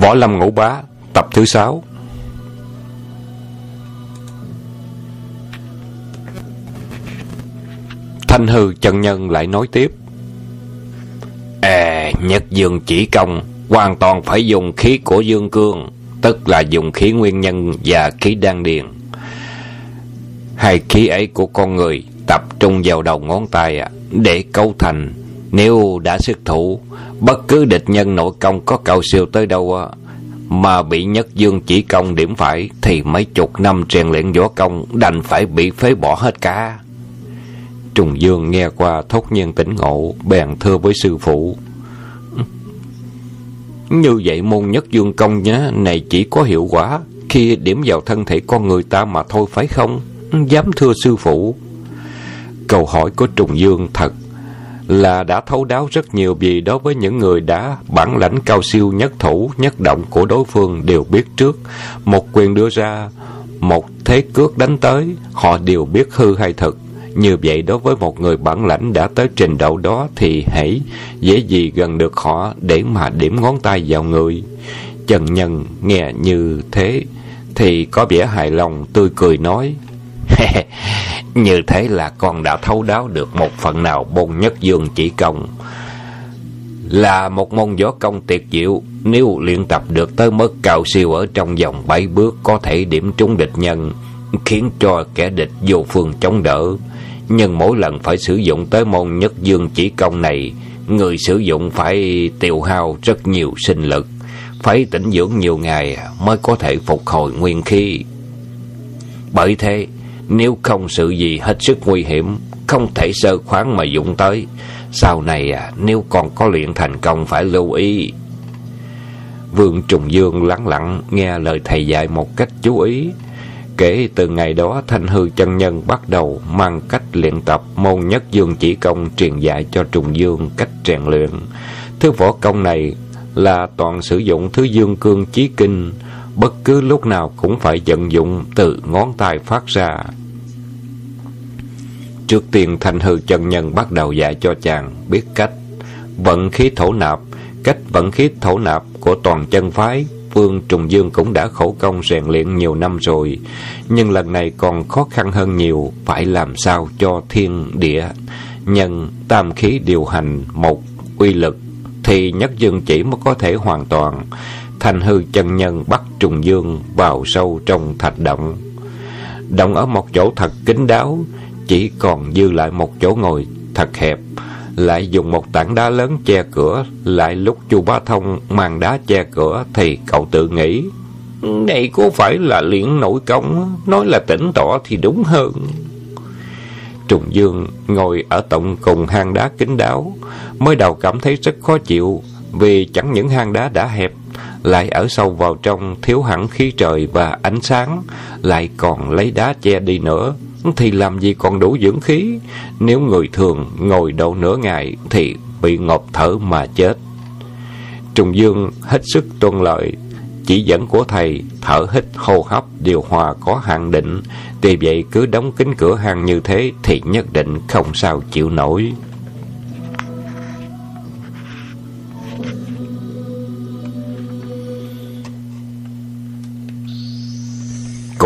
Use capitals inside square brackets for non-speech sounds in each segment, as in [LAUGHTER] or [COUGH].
Võ Lâm Ngũ Bá, Tập thứ sáu. Thanh hư chân nhân lại nói tiếp. À nhất dương chỉ công, Hoàn toàn phải dùng khí của dương cương, Tức là dùng khí nguyên nhân và khí đan điền. Hai khí ấy của con người Tập trung vào đầu ngón tay Để cấu thành. Nếu đã sức thủ Bất cứ địch nhân nội công có cao siêu tới đâu Mà bị nhất dương chỉ công điểm phải Thì mấy chục năm rèn luyện võ công Đành phải bị phế bỏ hết cả Trùng Dương nghe qua thốt nhiên tỉnh ngộ, bèn thưa với sư phụ. Như vậy môn nhất dương công nhá, này chỉ có hiệu quả khi điểm vào thân thể con người ta mà thôi phải không? Dám thưa sư phụ. Câu hỏi của Trùng Dương thật là đã thấu đáo rất nhiều vì đối với những người đã bản lãnh cao siêu nhất thủ, nhất động của đối phương đều biết trước. Một quyền đưa ra, một thế cước đánh tới, họ đều biết hư hay thật. Như vậy đối với một người bản lãnh đã tới trình độ đó thì hãy dễ gì gần được họ để mà điểm ngón tay vào người. Trần Nhân nghe như thế thì có vẻ hài lòng tươi cười nói [LAUGHS] Như thế là con đã thấu đáo được một phần nào môn nhất dương chỉ công Là một môn võ công tuyệt diệu Nếu luyện tập được tới mức cao siêu ở trong vòng bảy bước Có thể điểm trúng địch nhân Khiến cho kẻ địch vô phương chống đỡ nhưng mỗi lần phải sử dụng tới môn nhất dương chỉ công này, người sử dụng phải tiêu hao rất nhiều sinh lực, phải tĩnh dưỡng nhiều ngày mới có thể phục hồi nguyên khí. Bởi thế, nếu không sự gì hết sức nguy hiểm, không thể sơ khoáng mà dụng tới, sau này à, nếu còn có luyện thành công phải lưu ý. Vương Trùng Dương lắng lặng nghe lời thầy dạy một cách chú ý, Kể từ ngày đó, Thanh Hư chân nhân bắt đầu mang cách luyện tập môn nhất dương chỉ công truyền dạy cho Trùng Dương cách rèn luyện. Thứ võ công này là toàn sử dụng thứ dương cương chí kinh, bất cứ lúc nào cũng phải vận dụng từ ngón tay phát ra. Trước tiên Thanh Hư chân nhân bắt đầu dạy cho chàng biết cách vận khí thổ nạp, cách vận khí thổ nạp của toàn chân phái Vương Trùng Dương cũng đã khổ công rèn luyện nhiều năm rồi, nhưng lần này còn khó khăn hơn nhiều, phải làm sao cho thiên địa, nhân, tam khí điều hành một uy lực, thì nhất dương chỉ mới có thể hoàn toàn. Thành hư chân nhân bắt Trùng Dương vào sâu trong thạch động. Động ở một chỗ thật kín đáo, chỉ còn dư lại một chỗ ngồi thật hẹp lại dùng một tảng đá lớn che cửa, lại lúc chu Bá Thông mang đá che cửa thì cậu tự nghĩ, đây có phải là luyện nội công, nói là tỉnh tỏ thì đúng hơn. Trùng Dương ngồi ở tổng cùng hang đá kín đáo, mới đầu cảm thấy rất khó chịu, vì chẳng những hang đá đã hẹp, lại ở sâu vào trong thiếu hẳn khí trời và ánh sáng, lại còn lấy đá che đi nữa thì làm gì còn đủ dưỡng khí. Nếu người thường ngồi đậu nửa ngày thì bị ngộp thở mà chết. Trùng Dương hết sức tuân lợi, chỉ dẫn của thầy thở hít hô hấp điều hòa có hạn định, vì vậy cứ đóng kín cửa hàng như thế thì nhất định không sao chịu nổi.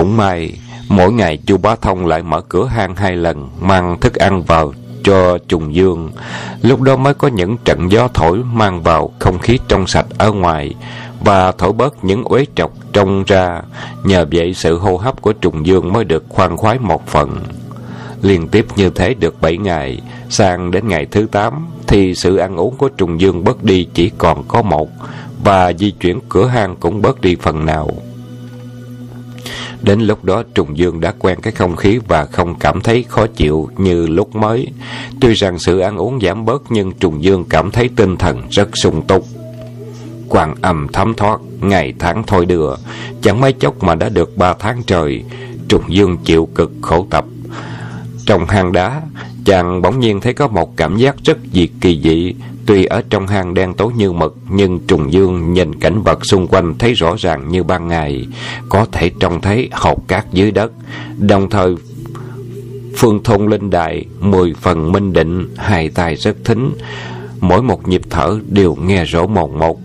Cũng may Mỗi ngày chu Bá Thông lại mở cửa hang hai lần, mang thức ăn vào cho trùng dương. Lúc đó mới có những trận gió thổi mang vào không khí trong sạch ở ngoài và thổi bớt những uế trọc trong ra. Nhờ vậy sự hô hấp của trùng dương mới được khoan khoái một phần. Liên tiếp như thế được bảy ngày, sang đến ngày thứ tám thì sự ăn uống của trùng dương bớt đi chỉ còn có một và di chuyển cửa hang cũng bớt đi phần nào. Đến lúc đó Trùng Dương đã quen cái không khí và không cảm thấy khó chịu như lúc mới. Tuy rằng sự ăn uống giảm bớt nhưng Trùng Dương cảm thấy tinh thần rất sung túc. Quang âm thấm thoát, ngày tháng thôi đưa. Chẳng mấy chốc mà đã được ba tháng trời, Trùng Dương chịu cực khổ tập. Trong hang đá, chàng bỗng nhiên thấy có một cảm giác rất diệt kỳ dị, Tuy ở trong hang đen tối như mực, nhưng Trùng Dương nhìn cảnh vật xung quanh thấy rõ ràng như ban ngày, có thể trông thấy hột cát dưới đất. Đồng thời, phương thôn linh đại, mười phần minh định, hai tay rất thính. Mỗi một nhịp thở đều nghe rõ mồn một.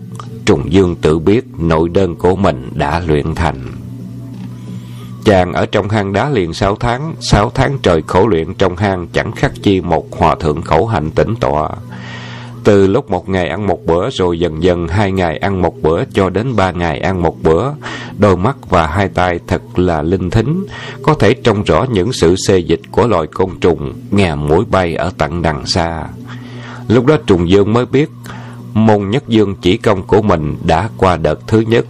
Trùng Dương tự biết nội đơn của mình đã luyện thành. Chàng ở trong hang đá liền sáu tháng, sáu tháng trời khổ luyện trong hang chẳng khác chi một hòa thượng khẩu hạnh tĩnh tọa. Từ lúc một ngày ăn một bữa rồi dần dần hai ngày ăn một bữa cho đến ba ngày ăn một bữa. Đôi mắt và hai tay thật là linh thính, có thể trông rõ những sự xê dịch của loài côn trùng, nghe mũi bay ở tận đằng xa. Lúc đó Trùng Dương mới biết, môn nhất dương chỉ công của mình đã qua đợt thứ nhất.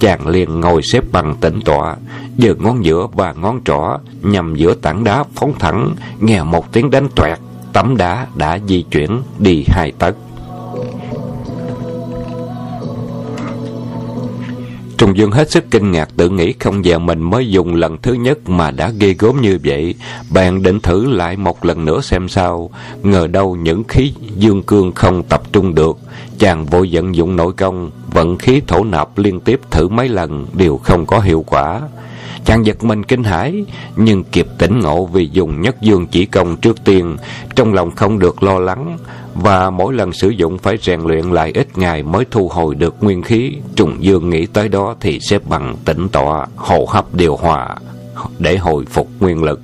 Chàng liền ngồi xếp bằng tĩnh tọa, giơ ngón giữa và ngón trỏ nhằm giữa tảng đá phóng thẳng, nghe một tiếng đánh toẹt tấm đá đã di chuyển đi hai tấc. Trùng Dương hết sức kinh ngạc tự nghĩ không giờ mình mới dùng lần thứ nhất mà đã ghê gốm như vậy. Bạn định thử lại một lần nữa xem sao. Ngờ đâu những khí dương cương không tập trung được. Chàng vội vận dụng nội công, vận khí thổ nạp liên tiếp thử mấy lần đều không có hiệu quả. Chàng giật mình kinh hãi, nhưng kịp tỉnh ngộ vì dùng nhất dương chỉ công trước tiên, trong lòng không được lo lắng, và mỗi lần sử dụng phải rèn luyện lại ít ngày mới thu hồi được nguyên khí. Trùng dương nghĩ tới đó thì xếp bằng tĩnh tọa, hô hấp điều hòa, để hồi phục nguyên lực.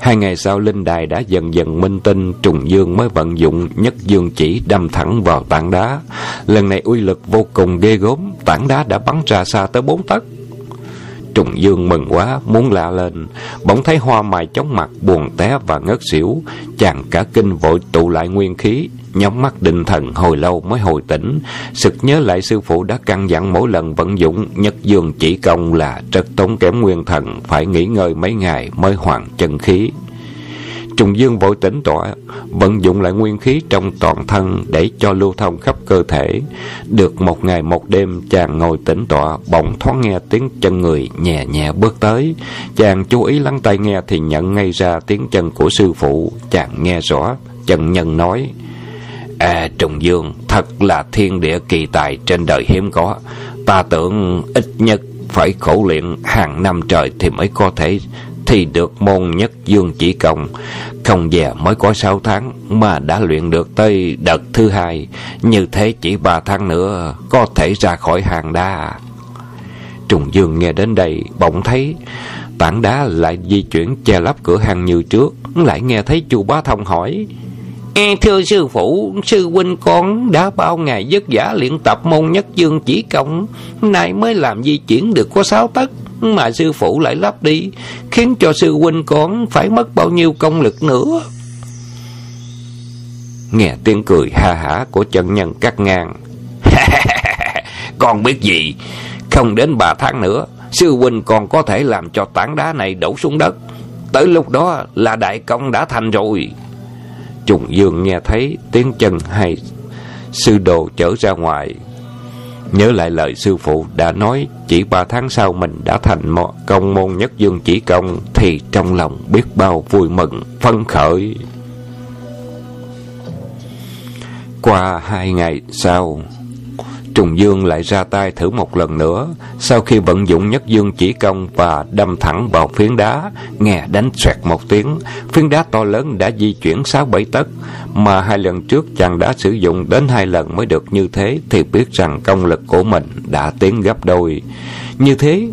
Hai ngày sau linh đài đã dần dần minh tinh Trùng Dương mới vận dụng nhất dương chỉ đâm thẳng vào tảng đá Lần này uy lực vô cùng ghê gớm Tảng đá đã bắn ra xa tới bốn tấc Trùng Dương mừng quá, muốn la lên. Bỗng thấy hoa mài chóng mặt, buồn té và ngất xỉu. Chàng cả kinh vội tụ lại nguyên khí, nhắm mắt định thần hồi lâu mới hồi tỉnh. Sực nhớ lại sư phụ đã căn dặn mỗi lần vận dụng nhất dương chỉ công là rất tốn kém nguyên thần, phải nghỉ ngơi mấy ngày mới hoàn chân khí. Trùng Dương vội tỉnh tọa, vận dụng lại nguyên khí trong toàn thân để cho lưu thông khắp cơ thể. Được một ngày một đêm, chàng ngồi tĩnh tọa, bỗng thoáng nghe tiếng chân người nhẹ nhẹ bước tới. Chàng chú ý lắng tai nghe thì nhận ngay ra tiếng chân của sư phụ. Chàng nghe rõ, chân nhân nói, À Trùng Dương, thật là thiên địa kỳ tài trên đời hiếm có. Ta tưởng ít nhất phải khổ luyện hàng năm trời thì mới có thể thì được môn nhất dương chỉ công. Không về mới có sáu tháng mà đã luyện được tới đợt thứ hai. Như thế chỉ ba tháng nữa có thể ra khỏi hàng đa. Trùng Dương nghe đến đây bỗng thấy tảng đá lại di chuyển che lấp cửa hàng như trước. Lại nghe thấy chu bá thông hỏi. Thưa sư phụ, sư huynh con đã bao ngày vất vả luyện tập môn nhất dương chỉ công, nay mới làm di chuyển được có sáu tấc mà sư phụ lại lắp đi, khiến cho sư huynh con phải mất bao nhiêu công lực nữa. Nghe tiếng cười ha hả của chân nhân cắt ngang. [LAUGHS] con biết gì, không đến ba tháng nữa, sư huynh còn có thể làm cho tảng đá này đổ xuống đất. Tới lúc đó là đại công đã thành rồi. Trùng Dương nghe thấy tiếng chân hay sư đồ chở ra ngoài. Nhớ lại lời sư phụ đã nói chỉ ba tháng sau mình đã thành một công môn nhất dương chỉ công thì trong lòng biết bao vui mừng, phân khởi. Qua hai ngày sau, Trùng Dương lại ra tay thử một lần nữa. Sau khi vận dụng nhất dương chỉ công và đâm thẳng vào phiến đá, nghe đánh xoẹt một tiếng, phiến đá to lớn đã di chuyển sáu bảy tấc, mà hai lần trước chàng đã sử dụng đến hai lần mới được như thế, thì biết rằng công lực của mình đã tiến gấp đôi. Như thế,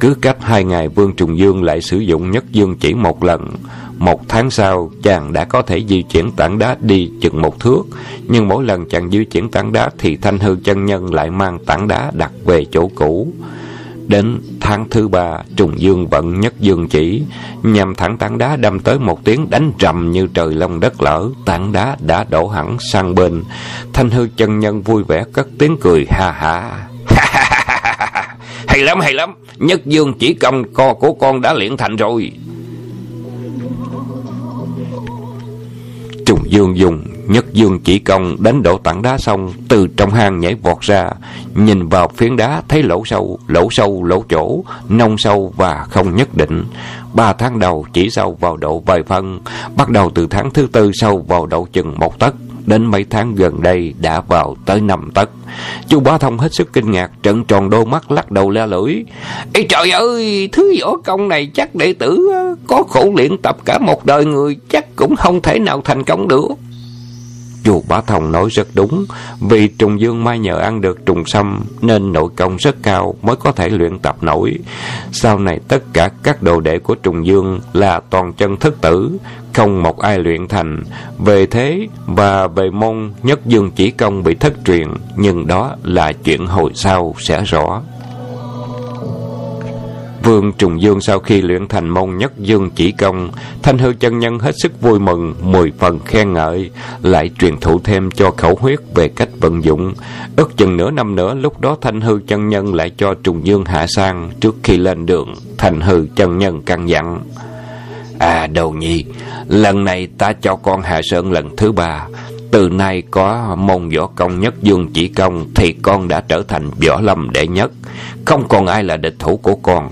cứ cách hai ngày Vương Trùng Dương lại sử dụng nhất dương chỉ một lần. Một tháng sau, chàng đã có thể di chuyển tảng đá đi chừng một thước. Nhưng mỗi lần chàng di chuyển tảng đá thì thanh hư chân nhân lại mang tảng đá đặt về chỗ cũ. Đến tháng thứ ba, trùng dương vận nhất dương chỉ, nhằm thẳng tảng đá đâm tới một tiếng đánh rầm như trời long đất lở, tảng đá đã đổ hẳn sang bên. Thanh hư chân nhân vui vẻ cất tiếng cười ha ha. [LAUGHS] hay lắm, hay lắm, nhất dương chỉ công co của con đã luyện thành rồi. Trùng Dương dùng nhất dương chỉ công đánh đổ tảng đá xong từ trong hang nhảy vọt ra, nhìn vào phiến đá thấy lỗ sâu, lỗ sâu, lỗ chỗ, nông sâu và không nhất định. Ba tháng đầu chỉ sâu vào độ vài phân, bắt đầu từ tháng thứ tư sâu vào độ chừng một tấc đến mấy tháng gần đây đã vào tới năm tấc. Chu Bá Thông hết sức kinh ngạc, trận tròn đôi mắt lắc đầu le lưỡi. Ê trời ơi, thứ võ công này chắc đệ tử có khổ luyện tập cả một đời người chắc cũng không thể nào thành công được. Dù Bá Thông nói rất đúng, vì Trùng Dương mai nhờ ăn được trùng sâm nên nội công rất cao mới có thể luyện tập nổi. Sau này tất cả các đồ đệ của Trùng Dương là toàn chân thất tử, không một ai luyện thành. Về thế và về môn nhất dương chỉ công bị thất truyền, nhưng đó là chuyện hồi sau sẽ rõ. Vương Trùng Dương sau khi luyện thành môn nhất dương chỉ công, Thanh Hư chân nhân hết sức vui mừng, mười phần khen ngợi, lại truyền thụ thêm cho khẩu huyết về cách vận dụng. Ước chừng nửa năm nữa, lúc đó Thanh Hư chân nhân lại cho Trùng Dương hạ sang trước khi lên đường. Thanh Hư chân nhân căn dặn. À đầu nhi, lần này ta cho con hạ sơn lần thứ ba. Từ nay có môn võ công nhất dương chỉ công thì con đã trở thành võ lâm đệ nhất. Không còn ai là địch thủ của con.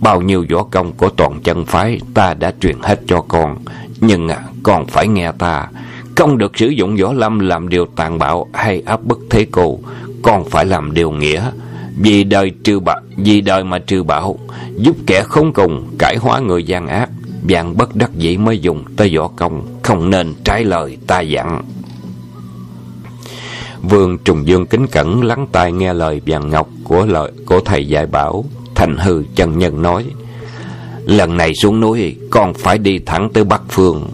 Bao nhiêu võ công của toàn chân phái ta đã truyền hết cho con. Nhưng à, con phải nghe ta. Không được sử dụng võ lâm làm điều tàn bạo hay áp bức thế cô. Con phải làm điều nghĩa. Vì đời trừ bạo, vì đời mà trừ bạo, giúp kẻ không cùng cải hóa người gian ác. Dạng bất đắc dĩ mới dùng tới võ công, không nên trái lời ta dặn. Vương Trùng Dương kính cẩn lắng tai nghe lời vàng ngọc của lời của thầy dạy bảo. Thành hư chân nhân nói, lần này xuống núi con phải đi thẳng tới Bắc Phương.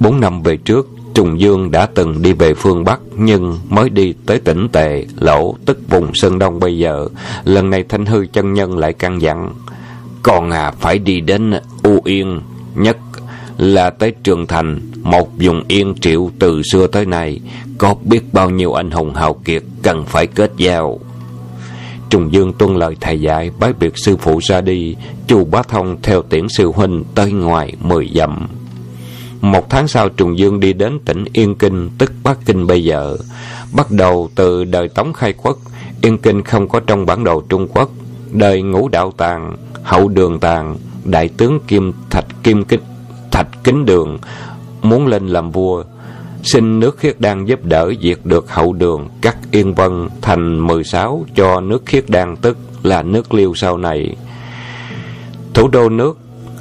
Bốn năm về trước, Trùng Dương đã từng đi về phương Bắc nhưng mới đi tới tỉnh Tề, Lỗ, tức vùng Sơn Đông bây giờ. Lần này Thanh Hư chân nhân lại căn dặn, còn à phải đi đến U Yên, nhất là tới Trường Thành, một vùng yên triệu từ xưa tới nay, có biết bao nhiêu anh hùng hào kiệt cần phải kết giao. Trùng Dương tuân lời thầy dạy, bái biệt sư phụ ra đi, chu bá thông theo tiễn sư huynh tới ngoài mười dặm. Một tháng sau Trùng Dương đi đến tỉnh Yên Kinh, tức Bắc Kinh bây giờ. Bắt đầu từ đời Tống Khai Quốc, Yên Kinh không có trong bản đồ Trung Quốc. Đời Ngũ Đạo Tàng, Hậu Đường Tàng, Đại tướng Kim Thạch Kim Kích, Thạch Kính Đường muốn lên làm vua. Xin nước khiết đan giúp đỡ diệt được hậu đường cắt Yên Vân thành 16 cho nước khiết đan tức là nước liêu sau này. Thủ đô nước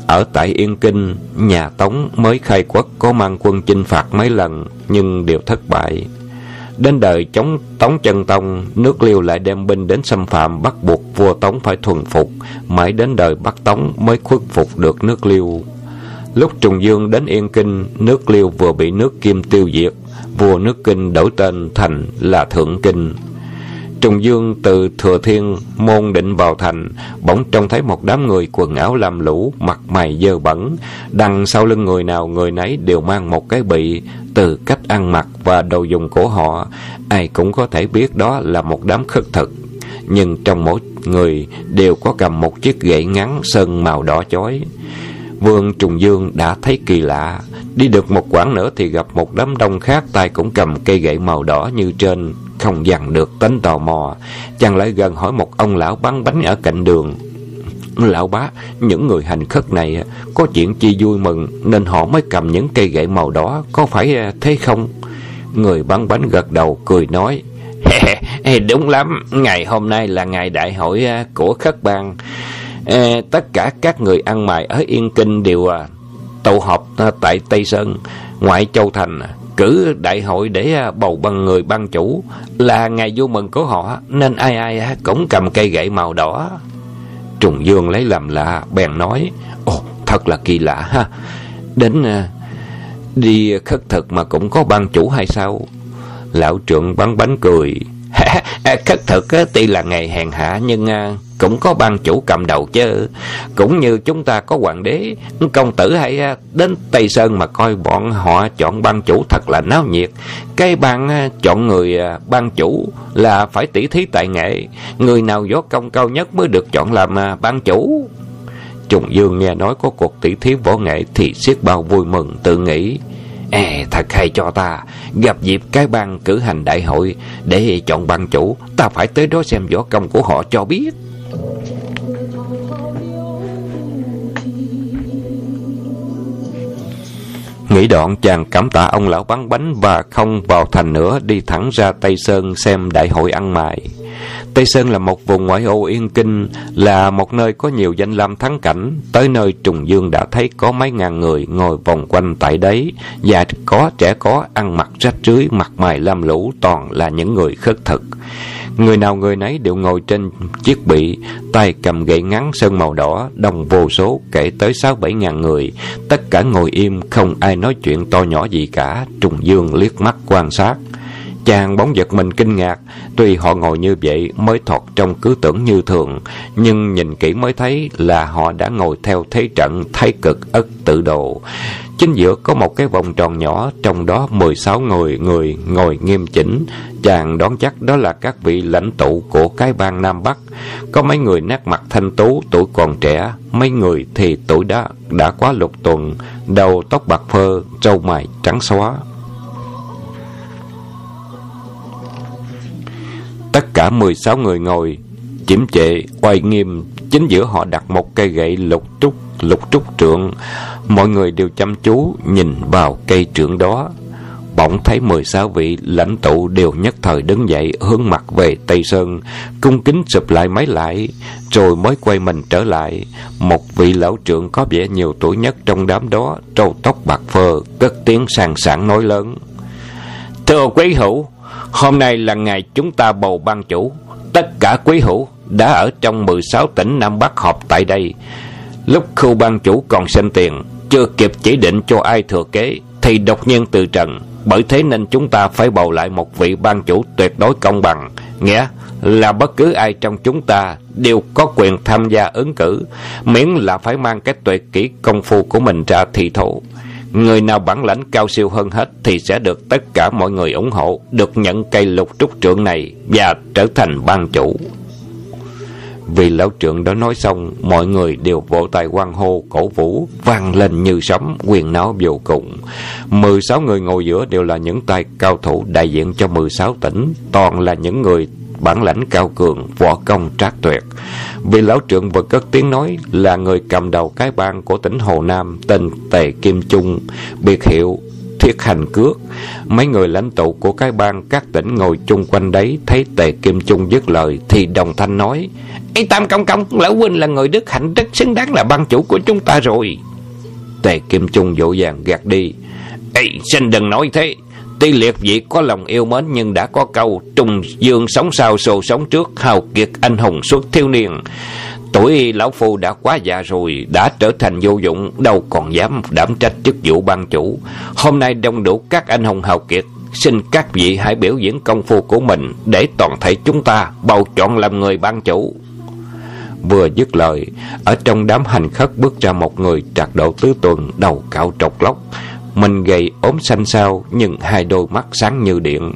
ở tại Yên Kinh, nhà Tống mới khai quốc có mang quân chinh phạt mấy lần nhưng đều thất bại. Đến đời chống Tống Chân Tông, nước Liêu lại đem binh đến xâm phạm bắt buộc vua Tống phải thuần phục, mãi đến đời Bắc Tống mới khuất phục được nước Liêu. Lúc Trùng Dương đến Yên Kinh, nước Liêu vừa bị nước Kim tiêu diệt, vua nước Kinh đổi tên thành là Thượng Kinh. Trùng Dương từ Thừa Thiên môn định vào thành, bỗng trông thấy một đám người quần áo làm lũ, mặt mày dơ bẩn, đằng sau lưng người nào người nấy đều mang một cái bị, từ cách ăn mặc và đồ dùng của họ, ai cũng có thể biết đó là một đám khất thực. Nhưng trong mỗi người đều có cầm một chiếc gậy ngắn sơn màu đỏ chói. Vương Trùng Dương đã thấy kỳ lạ, đi được một quãng nữa thì gặp một đám đông khác tay cũng cầm cây gậy màu đỏ như trên, không dằn được tính tò mò, chàng lại gần hỏi một ông lão bán bánh ở cạnh đường. Lão bá, những người hành khất này có chuyện chi vui mừng nên họ mới cầm những cây gậy màu đỏ, có phải thế không? Người bán bánh gật đầu cười nói, [LAUGHS] Đúng lắm, ngày hôm nay là ngày đại hội của khất bang. À, tất cả các người ăn mày ở Yên Kinh đều à, tụ họp à, tại Tây Sơn, ngoại Châu Thành, à, cử đại hội để à, bầu bằng người ban chủ. Là ngày vui mừng của họ, nên ai ai à, cũng cầm cây gậy màu đỏ. Trùng Dương lấy làm lạ, bèn nói, Ồ, thật là kỳ lạ ha. Đến à, đi khất thực mà cũng có ban chủ hay sao? Lão trưởng bắn bánh cười. [LAUGHS] khất thực tuy là ngày hèn hạ nhưng à, cũng có ban chủ cầm đầu chứ. Cũng như chúng ta có hoàng đế, công tử hãy à, đến Tây Sơn mà coi bọn họ chọn ban chủ thật là náo nhiệt. Cái ban à, chọn người à, ban chủ là phải tỉ thí tài nghệ. Người nào võ công cao nhất mới được chọn làm ban chủ. Trùng Dương nghe nói có cuộc tỉ thí võ nghệ thì siết bao vui mừng tự nghĩ. Ê, thật hay cho ta Gặp dịp cái ban cử hành đại hội Để chọn ban chủ Ta phải tới đó xem võ công của họ cho biết Nghĩ đoạn chàng cảm tạ ông lão bán bánh và không vào thành nữa đi thẳng ra Tây Sơn xem đại hội ăn mày. Tây Sơn là một vùng ngoại ô yên kinh, là một nơi có nhiều danh lam thắng cảnh. Tới nơi Trùng Dương đã thấy có mấy ngàn người ngồi vòng quanh tại đấy, và có trẻ có ăn mặc rách rưới, mặt mày lam lũ, toàn là những người khất thực. Người nào người nấy đều ngồi trên chiếc bị, tay cầm gậy ngắn sơn màu đỏ, đồng vô số, kể tới sáu bảy ngàn người. Tất cả ngồi im, không ai nói chuyện to nhỏ gì cả. Trùng Dương liếc mắt quan sát. Chàng bóng giật mình kinh ngạc, tuy họ ngồi như vậy mới thọt trong cứ tưởng như thường, nhưng nhìn kỹ mới thấy là họ đã ngồi theo thế trận thái cực ất tự độ. Chính giữa có một cái vòng tròn nhỏ, trong đó 16 người người ngồi nghiêm chỉnh. Chàng đoán chắc đó là các vị lãnh tụ của cái bang Nam Bắc. Có mấy người nét mặt thanh tú, tuổi còn trẻ, mấy người thì tuổi đã đã quá lục tuần, đầu tóc bạc phơ, râu mày trắng xóa. Tất cả 16 người ngồi, chiếm trệ, oai nghiêm, chính giữa họ đặt một cây gậy lục trúc, lục trúc trượng. Mọi người đều chăm chú nhìn vào cây trượng đó. Bỗng thấy 16 vị lãnh tụ đều nhất thời đứng dậy hướng mặt về Tây Sơn, cung kính sụp lại mấy lại, rồi mới quay mình trở lại. Một vị lão trưởng có vẻ nhiều tuổi nhất trong đám đó, trâu tóc bạc phơ, cất tiếng sàng sảng nói lớn. Thưa quý hữu, Hôm nay là ngày chúng ta bầu ban chủ. Tất cả quý hữu đã ở trong 16 tỉnh Nam Bắc họp tại đây. Lúc khu ban chủ còn sinh tiền, chưa kịp chỉ định cho ai thừa kế, thì đột nhiên từ trần. Bởi thế nên chúng ta phải bầu lại một vị ban chủ tuyệt đối công bằng. Nghĩa là bất cứ ai trong chúng ta đều có quyền tham gia ứng cử, miễn là phải mang cái tuyệt kỹ công phu của mình ra thi thụ Người nào bản lãnh cao siêu hơn hết thì sẽ được tất cả mọi người ủng hộ, được nhận cây lục trúc trượng này và trở thành ban chủ. Vì lão trượng đã nói xong, mọi người đều vỗ tay quan hô, cổ vũ, vang lên như sấm, quyền náo vô cùng. 16 người ngồi giữa đều là những tay cao thủ đại diện cho 16 tỉnh, toàn là những người bản lãnh cao cường, võ công trác tuyệt. Vị lão trưởng vừa cất tiếng nói là người cầm đầu cái bang của tỉnh Hồ Nam tên Tề Kim Trung, biệt hiệu Thiết Hành Cước. Mấy người lãnh tụ của cái bang các tỉnh ngồi chung quanh đấy thấy Tề Kim Trung dứt lời thì đồng thanh nói Ê Tam Công Công, lão huynh là người đức hạnh rất xứng đáng là ban chủ của chúng ta rồi. Tề Kim Trung dỗ dàng gạt đi. Ê, xin đừng nói thế. Tuy liệt vị có lòng yêu mến nhưng đã có câu, Trùng dương sống sau sồ sống trước, Hào kiệt anh hùng xuất thiếu niên. Tuổi lão phu đã quá già rồi, Đã trở thành vô dụng, Đâu còn dám đảm trách chức vụ ban chủ. Hôm nay đông đủ các anh hùng hào kiệt, Xin các vị hãy biểu diễn công phu của mình Để toàn thể chúng ta bầu chọn làm người ban chủ. Vừa dứt lời, Ở trong đám hành khất bước ra một người trạc độ tứ tuần, Đầu cạo trọc lóc mình gầy ốm xanh xao, nhưng hai đôi mắt sáng như điện.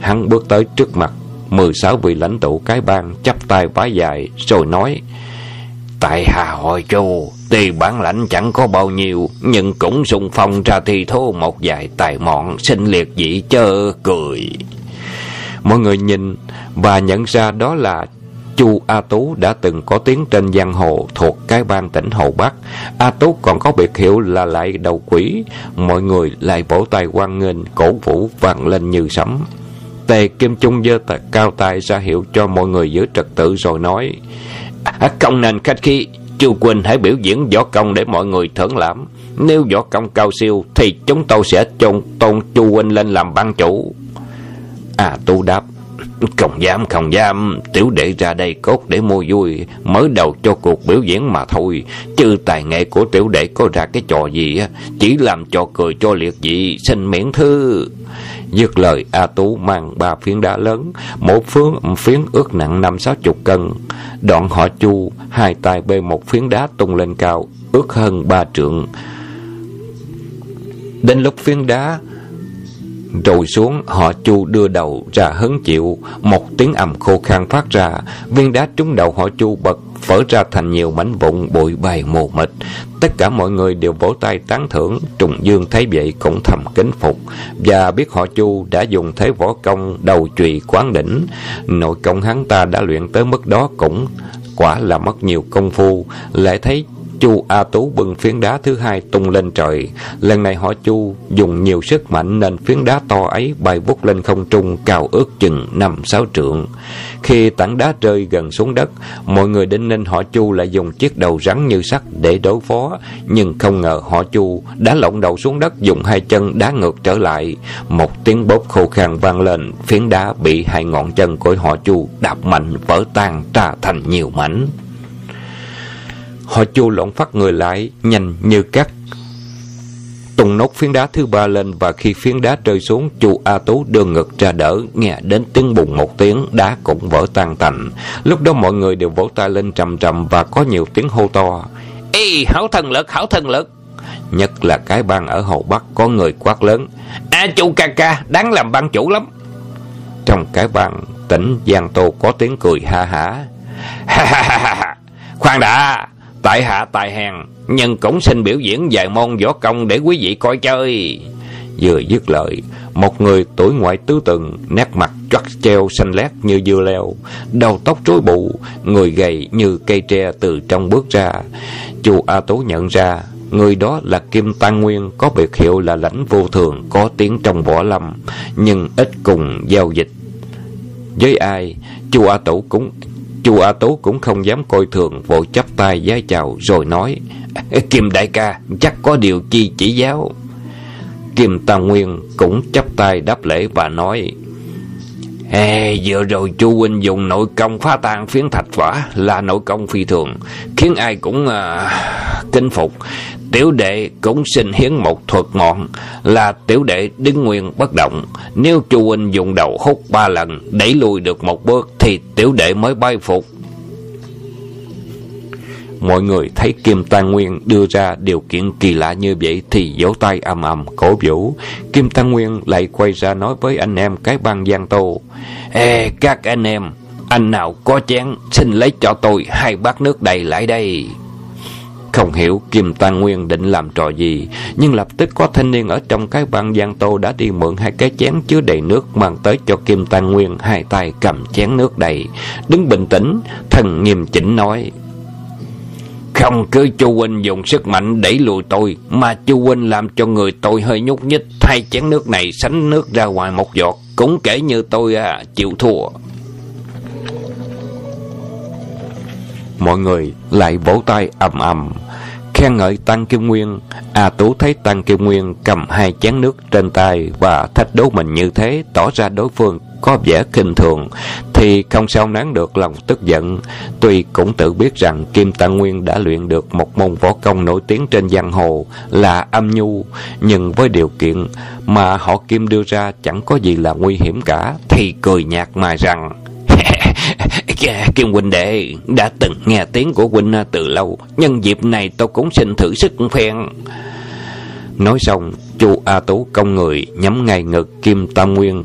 Hắn bước tới trước mặt 16 vị lãnh tụ cái bang chắp tay vái dài, rồi nói, Tại Hà Hội Châu Tuy bản lãnh chẳng có bao nhiêu, Nhưng cũng sung phong ra thi thố một vài tài mọn sinh liệt dị chơ cười Mọi người nhìn và nhận ra đó là Chu A Tú đã từng có tiếng trên giang hồ thuộc cái bang tỉnh Hồ Bắc. A Tú còn có biệt hiệu là lại đầu quỷ. Mọi người lại vỗ tay quan nghênh, cổ vũ vang lên như sấm. Tề Kim Trung giơ cao tay ra hiệu cho mọi người giữ trật tự rồi nói à, Công nên khách khí, Chu Quỳnh hãy biểu diễn võ công để mọi người thưởng lãm. Nếu võ công cao siêu thì chúng tôi sẽ chôn tôn Chu Quỳnh lên làm ban chủ. À Tu đáp không dám, không dám, tiểu đệ ra đây cốt để mua vui, mới đầu cho cuộc biểu diễn mà thôi, chứ tài nghệ của tiểu đệ có ra cái trò gì, chỉ làm cho cười cho liệt dị, xin miễn thư. Dứt lời A Tú mang ba phiến đá lớn, một phiến, phiến ước nặng năm sáu chục cân. Đoạn họ chu, hai tay bê một phiến đá tung lên cao, ước hơn ba trượng. Đến lúc phiến đá rồi xuống, họ chu đưa đầu ra hứng chịu. Một tiếng ầm khô khan phát ra, Viên đá trúng đầu họ chu bật phở ra thành nhiều mảnh vụn bụi bay mù mịt. Tất cả mọi người đều vỗ tay tán thưởng, Trùng Dương thấy vậy cũng thầm kính phục. Và biết họ chu đã dùng thế võ công đầu trùy quán đỉnh, Nội công hắn ta đã luyện tới mức đó cũng Quả là mất nhiều công phu. Lại thấy Chu A Tú bưng phiến đá thứ hai tung lên trời. Lần này họ Chu dùng nhiều sức mạnh nên phiến đá to ấy bay bút lên không trung cao ước chừng năm sáu trượng. Khi tảng đá rơi gần xuống đất, mọi người đinh ninh họ Chu lại dùng chiếc đầu rắn như sắt để đối phó, nhưng không ngờ họ Chu đã lộn đầu xuống đất dùng hai chân đá ngược trở lại. Một tiếng bóp khô khan vang lên, phiến đá bị hai ngọn chân của họ Chu đạp mạnh vỡ tan ra thành nhiều mảnh. Họ chu lộn phát người lại, nhanh như cắt. Tùng nốt phiến đá thứ ba lên và khi phiến đá rơi xuống, chu A Tú đưa ngực ra đỡ, nghe đến tiếng bùng một tiếng, đá cũng vỡ tan tành. Lúc đó mọi người đều vỗ tay lên trầm trầm và có nhiều tiếng hô to. Ê, hảo thần lực, hảo thần lực. Nhất là cái bang ở hậu Bắc có người quát lớn. À chu ca ca, đáng làm ban chủ lắm. Trong cái bang, tỉnh Giang Tô có tiếng cười ha hả. Ha ha ha ha, khoan đã, Tại hạ tài hèn, nhưng cũng xin biểu diễn vài môn võ công để quý vị coi chơi. Vừa dứt lời, một người tuổi ngoại tứ từng, nét mặt choắt treo xanh lét như dưa leo, đầu tóc rối bù, người gầy như cây tre từ trong bước ra. Chu A Tố nhận ra, người đó là Kim Tăng Nguyên, có biệt hiệu là lãnh vô thường, có tiếng trong võ lâm, nhưng ít cùng giao dịch. Với ai, Chu A Tố cũng Chu A Tố cũng không dám coi thường, vội chắp tay giái chào rồi nói: [LAUGHS] "Kim đại ca, chắc có điều chi chỉ giáo." Kim Tam Nguyên cũng chắp tay đáp lễ và nói: Ê, vừa rồi chu huynh dùng nội công phá tan phiến thạch vỏ là nội công phi thường, khiến ai cũng à, kinh phục. Tiểu đệ cũng xin hiến một thuật ngọn là tiểu đệ đứng nguyên bất động. Nếu chu huynh dùng đầu hút ba lần đẩy lùi được một bước thì tiểu đệ mới bay phục. Mọi người thấy Kim Tăng Nguyên đưa ra điều kiện kỳ lạ như vậy thì vỗ tay ầm ầm cổ vũ. Kim Tăng Nguyên lại quay ra nói với anh em cái băng Giang Tô. Ê các anh em, anh nào có chén xin lấy cho tôi hai bát nước đầy lại đây. Không hiểu Kim Tăng Nguyên định làm trò gì, nhưng lập tức có thanh niên ở trong cái băng Giang Tô đã đi mượn hai cái chén chứa đầy nước mang tới cho Kim Tăng Nguyên, hai tay cầm chén nước đầy. Đứng bình tĩnh, thần nghiêm chỉnh nói. Không cứ chu huynh dùng sức mạnh đẩy lùi tôi, mà chu huynh làm cho người tôi hơi nhúc nhích, thay chén nước này sánh nước ra ngoài một giọt, cũng kể như tôi à, chịu thua. Mọi người lại vỗ tay ầm ầm khen ngợi Tăng Kim Nguyên. A Tú thấy Tăng Kim Nguyên cầm hai chén nước trên tay và thách đố mình như thế, tỏ ra đối phương có vẻ kinh thường, thì không sao nán được lòng tức giận. Tuy cũng tự biết rằng Kim Tăng Nguyên đã luyện được một môn võ công nổi tiếng trên giang hồ là âm nhu, nhưng với điều kiện mà họ Kim đưa ra chẳng có gì là nguy hiểm cả, thì cười nhạt mà rằng [LAUGHS] Kim huynh đệ đã từng nghe tiếng của huynh từ lâu, nhân dịp này tôi cũng xin thử sức phen. Nói xong, chu A Tú công người nhắm ngay ngực Kim Tam Nguyên,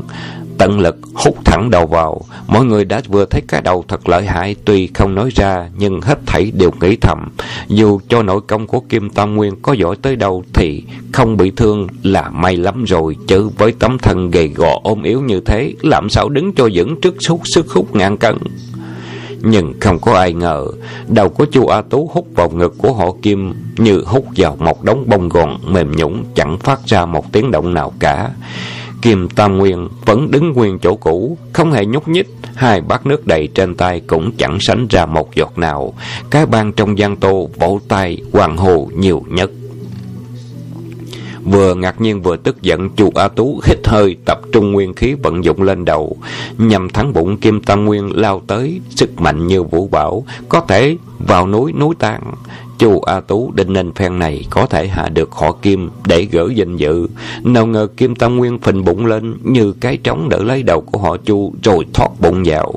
tận lực hút thẳng đầu vào. Mọi người đã vừa thấy cái đầu thật lợi hại, tuy không nói ra, nhưng hết thảy đều nghĩ thầm. Dù cho nội công của Kim Tam Nguyên có giỏi tới đâu, thì không bị thương là may lắm rồi, chứ với tấm thân gầy gò ôm yếu như thế, làm sao đứng cho vững trước sức sức hút ngàn cân. Nhưng không có ai ngờ, đầu của chu A Tú hút vào ngực của họ Kim như hút vào một đống bông gòn mềm nhũng chẳng phát ra một tiếng động nào cả. Kim Tam Nguyên vẫn đứng nguyên chỗ cũ, không hề nhúc nhích, hai bát nước đầy trên tay cũng chẳng sánh ra một giọt nào. Cái ban trong gian tô vỗ tay hoàng hồ nhiều nhất. Vừa ngạc nhiên vừa tức giận, chu A Tú hít hơi, tập trung nguyên khí vận dụng lên đầu. Nhằm thắng bụng Kim Tam Nguyên lao tới, sức mạnh như vũ bảo, có thể vào núi núi tan. Chu A Tú định nên phen này có thể hạ được họ Kim để gỡ danh dự. Nào ngờ Kim Tam Nguyên phình bụng lên như cái trống đỡ lấy đầu của họ Chu rồi thoát bụng vào.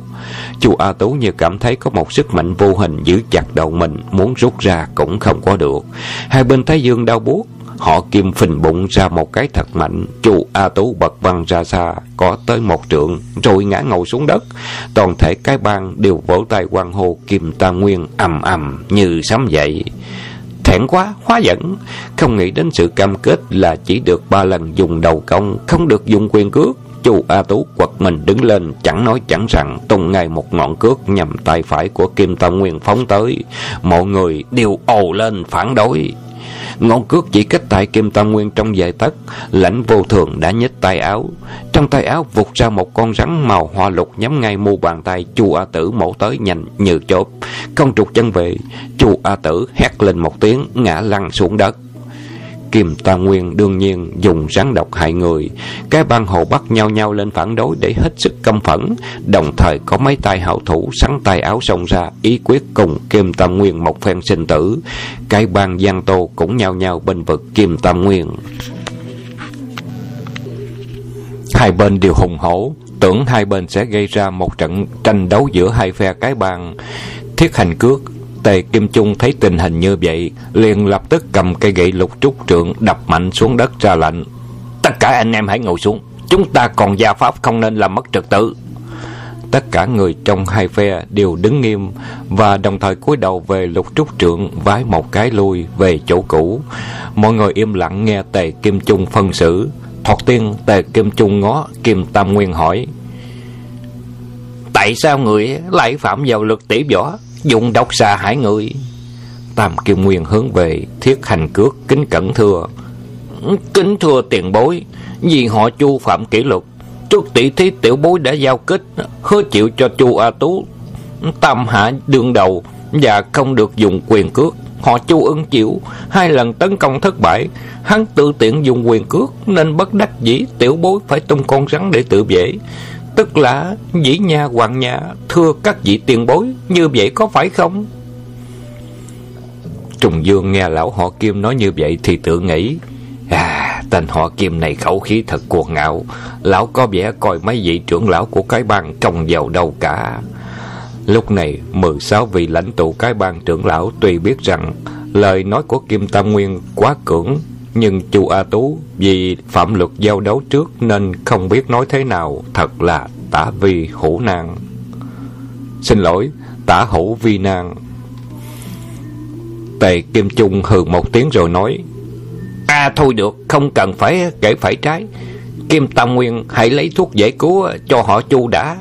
Chu A Tú như cảm thấy có một sức mạnh vô hình giữ chặt đầu mình, muốn rút ra cũng không có được. Hai bên Thái Dương đau buốt, Họ kim phình bụng ra một cái thật mạnh, chu A Tú bật văng ra xa, có tới một trượng, rồi ngã ngầu xuống đất. Toàn thể cái bang đều vỗ tay quan hô kim ta nguyên ầm ầm như sấm dậy. Thẹn quá, hóa giận, không nghĩ đến sự cam kết là chỉ được ba lần dùng đầu công, không được dùng quyền cước. Chu A Tú quật mình đứng lên Chẳng nói chẳng rằng tung ngay một ngọn cước Nhằm tay phải của Kim Tam Nguyên phóng tới Mọi người đều ồ lên phản đối Ngọn cước chỉ cách tại Kim Tam Nguyên trong vài tấc Lãnh vô thường đã nhích tay áo Trong tay áo vụt ra một con rắn màu hoa lục Nhắm ngay mu bàn tay Chu A Tử mổ tới nhanh như chớp. Không trục chân về, Chu A Tử hét lên một tiếng, Ngã lăn xuống đất Kim Tam Nguyên đương nhiên dùng rắn độc hại người. Cái bang hồ bắt nhau nhau lên phản đối để hết sức căm phẫn. Đồng thời có mấy tay hậu thủ sắn tay áo xông ra, ý quyết cùng Kim Tam Nguyên một phen sinh tử. Cái bang Giang Tô cũng nhau nhau bên vực Kim Tam Nguyên. Hai bên đều hùng hổ, tưởng hai bên sẽ gây ra một trận tranh đấu giữa hai phe cái bang. Thiết hành cước Tề Kim Trung thấy tình hình như vậy, liền lập tức cầm cây gậy lục trúc trượng đập mạnh xuống đất ra lệnh. Tất cả anh em hãy ngồi xuống, chúng ta còn gia pháp không nên làm mất trật tự. Tất cả người trong hai phe đều đứng nghiêm và đồng thời cúi đầu về lục trúc trượng vái một cái lui về chỗ cũ. Mọi người im lặng nghe Tề Kim Trung phân xử. Thoạt tiên Tề Kim Trung ngó Kim Tam Nguyên hỏi. Tại sao người lại phạm vào luật tỷ võ dùng độc xà hại người. Tam Kiều nguyên hướng về, thiết hành cước, kính cẩn thưa. Kính thưa tiền bối, vì họ chu phạm kỷ luật, trước tỷ thí tiểu bối đã giao kết hứa chịu cho chu a tú. Tam hạ đương đầu và không được dùng quyền cước, họ chu ưng chịu, hai lần tấn công thất bại. Hắn tự tiện dùng quyền cước nên bất đắc dĩ, tiểu bối phải tung con rắn để tự vệ. Tức là dĩ nha hoàng nhà Thưa các vị tiền bối, Như vậy có phải không? Trùng Dương nghe lão họ Kim nói như vậy Thì tự nghĩ À tên họ Kim này khẩu khí thật cuồng ngạo. Lão có vẻ coi mấy vị trưởng lão của cái bang Trông vào đâu cả. Lúc này 16 vị lãnh tụ cái bang trưởng lão Tuy biết rằng Lời nói của Kim Tam Nguyên quá cưỡng nhưng chu A Tú vì phạm luật giao đấu trước nên không biết nói thế nào, thật là tả vi hữu nan. Xin lỗi, tả hữu vi nan. Tề Kim Trung hừ một tiếng rồi nói, À thôi được, không cần phải kể phải trái. Kim Tam Nguyên hãy lấy thuốc giải cứu cho họ chu đã.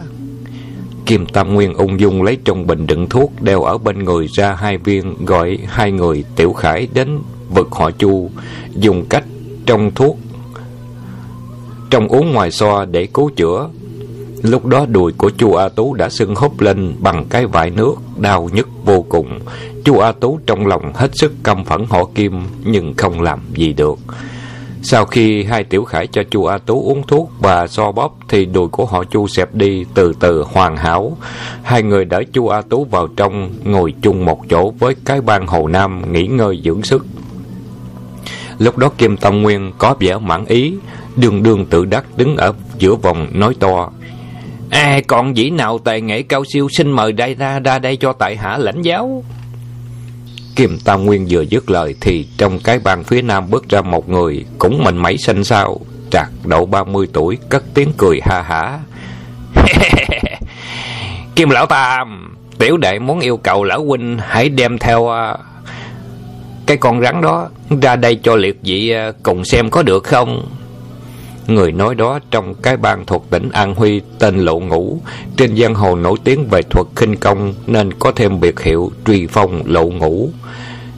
Kim Tam Nguyên ung dung lấy trong bình đựng thuốc đeo ở bên người ra hai viên gọi hai người tiểu khải đến vực họ chu, dùng cách trong thuốc, trong uống ngoài xoa để cứu chữa lúc đó đùi của chu a tú đã sưng húp lên bằng cái vải nước đau nhức vô cùng chu a tú trong lòng hết sức căm phẫn họ kim, nhưng không làm gì được sau khi hai tiểu khải cho chu A Tú uống thuốc và so bóp thì đùi của họ chu xẹp đi từ từ hoàn hảo. Hai người đỡ chu A Tú vào trong, ngồi chung một chỗ với cái ban Hồ Nam nghỉ ngơi dưỡng sức. Lúc đó Kim Tâm Nguyên có vẻ mãn ý, đường đường tự đắc đứng ở giữa vòng nói to. À, còn dĩ nào tài nghệ cao siêu xin mời đây ra ra đây cho tại hạ lãnh giáo. Kim Tam Nguyên vừa dứt lời thì trong cái bàn phía nam bước ra một người cũng mình mấy xanh sao, trạc độ 30 tuổi, cất tiếng cười ha hả. [LAUGHS] Kim Lão Tam, tiểu đệ muốn yêu cầu Lão Huynh hãy đem theo à, cái con rắn đó ra đây cho liệt vị ờ, cùng xem có được không? Người nói đó trong cái bang thuộc tỉnh An Huy tên Lộ Ngũ, trên giang hồ nổi tiếng về thuật khinh công nên có thêm biệt hiệu truy phong Lộ Ngũ.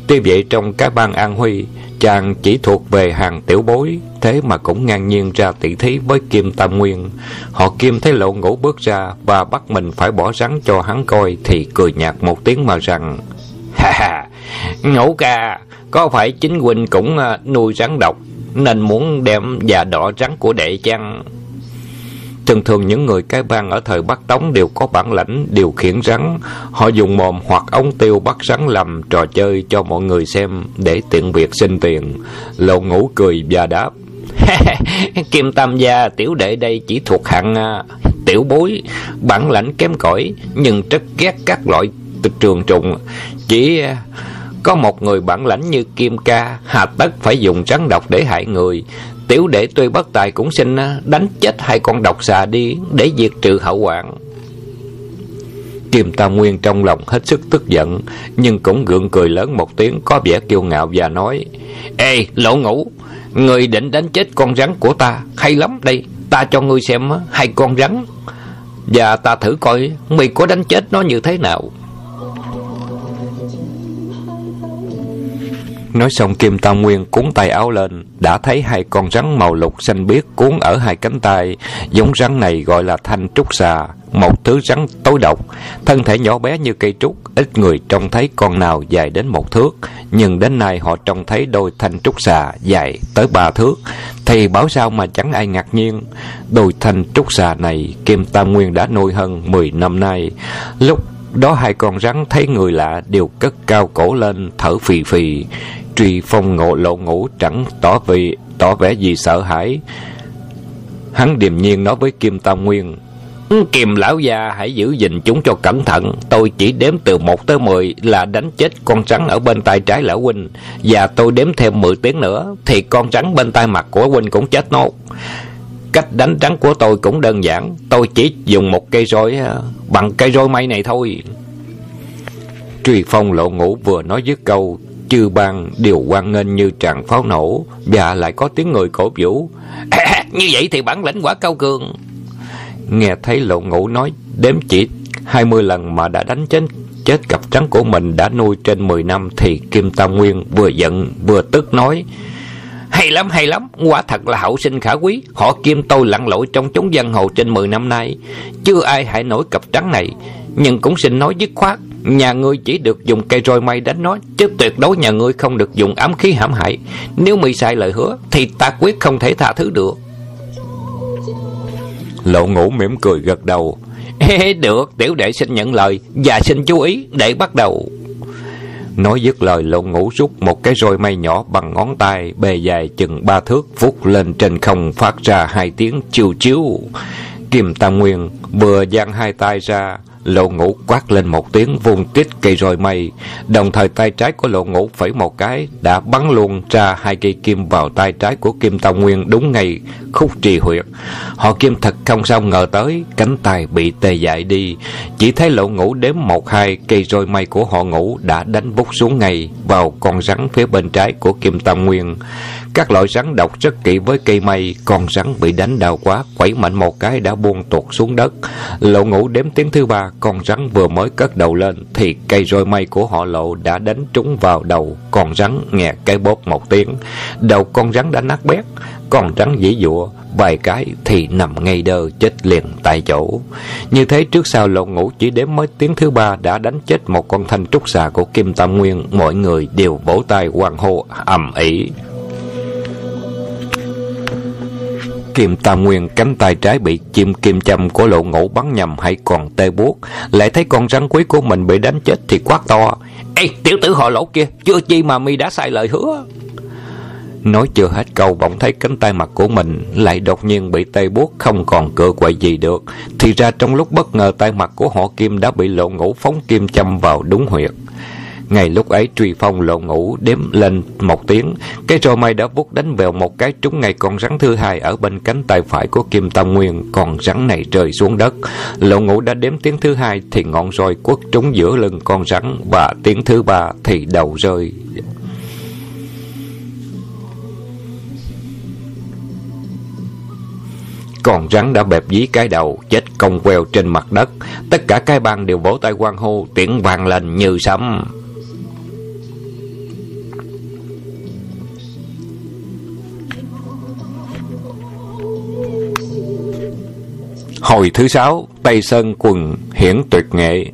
Tuy vậy trong cái bang An Huy, chàng chỉ thuộc về hàng tiểu bối, thế mà cũng ngang nhiên ra tỷ thí với Kim Tam Nguyên. Họ Kim thấy Lộ Ngũ bước ra và bắt mình phải bỏ rắn cho hắn coi thì cười nhạt một tiếng mà rằng [LAUGHS] Ha ha, Ngũ ca, có phải chính huynh cũng à, nuôi rắn độc nên muốn đem già đỏ rắn của đệ chăng? Thường thường những người cái bang ở thời Bắc Tống đều có bản lãnh điều khiển rắn. Họ dùng mồm hoặc ống tiêu bắt rắn làm trò chơi cho mọi người xem để tiện việc sinh tiền. Lộ ngủ cười và đáp. [LAUGHS] Kim Tam gia tiểu đệ đây chỉ thuộc hạng uh, tiểu bối, bản lãnh kém cỏi nhưng rất ghét các loại trường trùng. Chỉ uh, có một người bản lãnh như Kim Ca, hà tất phải dùng rắn độc để hại người. Tiểu đệ tuy bất tài cũng xin à, đánh chết hai con độc xà đi để diệt trừ hậu hoạn. Kim Tam Nguyên trong lòng hết sức tức giận, nhưng cũng gượng cười lớn một tiếng có vẻ kiêu ngạo và nói: "Ê, Lộ ngủ người định đánh chết con rắn của ta, hay lắm đây, Ta cho ngươi xem à, hai con rắn Và ta thử coi Mày có đánh chết nó như thế nào Nói xong Kim Tam Nguyên cuốn tay áo lên, Đã thấy hai con rắn màu lục xanh biếc cuốn ở hai cánh tay. Giống rắn này gọi là thanh trúc xà, Một thứ rắn tối độc. Thân thể nhỏ bé như cây trúc, Ít người trông thấy con nào dài đến một thước. Nhưng đến nay họ trông thấy đôi thanh trúc xà dài tới ba thước. Thì bảo sao mà chẳng ai ngạc nhiên. Đôi thanh trúc xà này Kim Tam Nguyên đã nuôi hơn 10 năm nay. Lúc đó hai con rắn thấy người lạ đều cất cao cổ lên, thở phì phì Truy phong ngộ lộ ngủ chẳng tỏ vì tỏ vẻ gì sợ hãi. Hắn điềm nhiên nói với Kim Tam Nguyên. Ừ, Kim lão già hãy giữ gìn chúng cho cẩn thận Tôi chỉ đếm từ 1 tới 10 Là đánh chết con rắn ở bên tay trái lão huynh Và tôi đếm thêm 10 tiếng nữa Thì con rắn bên tay mặt của huynh cũng chết nốt Cách đánh trắng của tôi cũng đơn giản. Tôi chỉ dùng một cây roi à, Bằng cây roi mây này thôi. Truy phong lộ ngủ vừa nói dứt câu, chư bang đều quan nghênh như tràng pháo nổ, và lại có tiếng người cổ vũ. [COUGHS] Như vậy thì bản lĩnh quả cao cường. Nghe thấy lộ ngũ nói, đếm chỉ hai mươi lần mà đã đánh chết chết cặp trắng của mình đã nuôi trên mười năm, thì kim tam nguyên vừa giận, vừa tức nói hay lắm hay lắm. Quả thật là hậu sinh khả quý. Họ kim tôi lặn lội trong chốn dân hồ trên mười năm nay. Chưa ai hại nổi cặp trắng này. Nhưng cũng xin nói dứt khoát Nhà ngươi chỉ được dùng cây roi mây đánh nó Chứ tuyệt đối nhà ngươi không được dùng ám khí hãm hại. Nếu mi sai lời hứa Thì ta quyết không thể tha thứ được. Lộ ngủ mỉm cười gật đầu. Ê, [LAUGHS] Được tiểu đệ xin nhận lời Và xin chú ý để bắt đầu Nói dứt lời lộn ngủ rút một cái roi mây nhỏ bằng ngón tay bề dài chừng ba thước vút lên trên không phát ra hai tiếng chiêu chiếu. Kim Tam Nguyên vừa giang hai tay ra Lộ ngũ quát lên một tiếng vung tít cây roi mây Đồng thời tay trái của lộ ngũ phẩy một cái, Đã bắn luôn ra hai cây kim vào tay trái của Kim Tông Nguyên Đúng ngay khúc trì huyệt. Họ kim thật không sao ngờ tới, Cánh tay bị tê dại đi. Chỉ thấy lộ ngũ đếm một hai Cây roi mây của họ ngũ đã đánh bút xuống ngay Vào con rắn phía bên trái của Kim Tông Nguyên các loại rắn độc rất kỵ với cây mây, con rắn bị đánh đau quá, quẩy mạnh một cái đã buông tuột xuống đất. Lộ ngũ đếm tiếng thứ ba, con rắn vừa mới cất đầu lên, thì cây roi mây của họ lộ đã đánh trúng vào đầu, con rắn nghe cái bóp một tiếng. Đầu con rắn đã nát bét, con rắn dĩ dụa, vài cái thì nằm ngay đơ chết liền tại chỗ. Như thế trước sau lộ ngũ chỉ đếm mới tiếng thứ ba đã đánh chết một con thanh trúc xà của Kim Tam Nguyên, mọi người đều vỗ tay hoan hô ầm ĩ. Kim Tam Nguyên cánh tay trái bị chim kim châm của lộ ngũ bắn nhầm hay còn tê buốt. Lại thấy con rắn quý của mình bị đánh chết thì quát to, Ê, tiểu tử họ lỗ kia, Chưa chi mà mi đã sai lời hứa. Nói chưa hết câu, bỗng thấy cánh tay mặt của mình Lại đột nhiên bị tê buốt, không còn cựa quậy gì được. Thì ra trong lúc bất ngờ, tay mặt của họ Kim đã bị lộ ngũ phóng kim châm vào đúng huyệt ngay lúc ấy, truy phong lộ ngủ, đếm lên một tiếng. Cái roi mây đã vút đánh vào một cái trúng ngay con rắn thứ hai ở bên cánh tay phải của kim tam nguyên. Còn rắn này rơi xuống đất. Lộ ngủ đã đếm tiếng thứ hai thì ngọn roi quất trúng giữa lưng con rắn và tiếng thứ ba thì đầu rơi. Còn rắn đã bẹp dí cái đầu, chết cong queo trên mặt đất. Tất cả cái bang đều vỗ tay quan hô, tiếng vang lên như sấm. Hồi thứ sáu, Tây Sơn quần hiển tuyệt nghệ.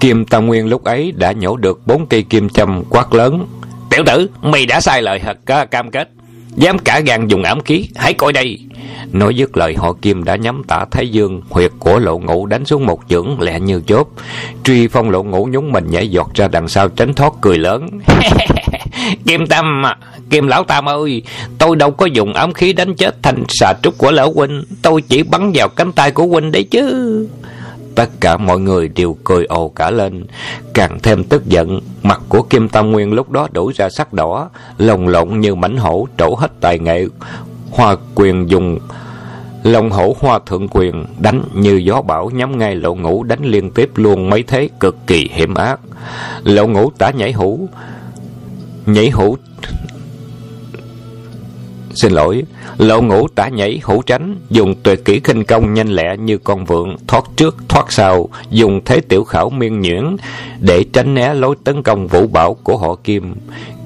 Kim Tam Nguyên lúc ấy đã nhổ được bốn cây kim châm quát lớn. Tiểu tử, mày đã sai lời thật cam kết. Dám cả gan dùng ám khí, hãy coi đây. Nói dứt lời họ Kim đã nhắm tả Thái Dương, huyệt của lộ ngũ đánh xuống một chưởng lẹ như chốt. Truy phong lộ ngũ nhúng mình nhảy giọt ra đằng sau tránh thoát cười lớn. [LAUGHS] Kim Tâm, à, Kim Lão Tam ơi, tôi đâu có dùng ám khí đánh chết thành xà trúc của lão huynh, tôi chỉ bắn vào cánh tay của huynh đấy chứ. Tất cả mọi người đều cười ồ cả lên Càng thêm tức giận Mặt của Kim Tam Nguyên lúc đó đổ ra sắc đỏ Lồng lộn như mảnh hổ trổ hết tài nghệ Hoa quyền dùng Long hổ hoa thượng quyền đánh như gió bão nhắm ngay lộ ngũ đánh liên tiếp luôn mấy thế cực kỳ hiểm ác. Lộ ngũ tả nhảy hũ, nhảy hũ xin lỗi. Lộ ngũ tả nhảy hữu tránh, dùng tuyệt kỹ khinh công nhanh lẹ như con vượn, thoát trước, thoát sau, dùng thế tiểu khảo miên nhuyễn để tránh né lối tấn công vũ bảo của họ Kim.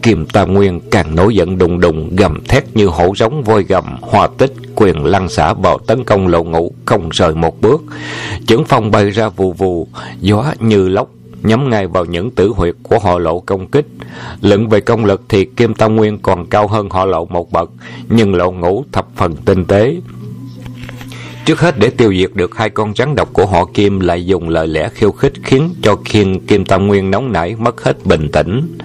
Kim Tam Nguyên càng nổi giận đùng đùng, gầm thét như hổ giống voi gầm, hòa tích, quyền lăn xả vào tấn công lộ ngũ, không rời một bước. Chưởng phong bay ra vù vù, gió như lốc nhắm ngay vào những tử huyệt của họ lộ công kích. Luận về công lực thì Kim Tam Nguyên còn cao hơn họ lộ một bậc, nhưng lộ ngũ thập phần tinh tế. Trước hết để tiêu diệt được hai con rắn độc của họ Kim lại dùng lời lẽ khiêu khích khiến cho Kim Kim Tam Nguyên nóng nảy mất hết bình tĩnh.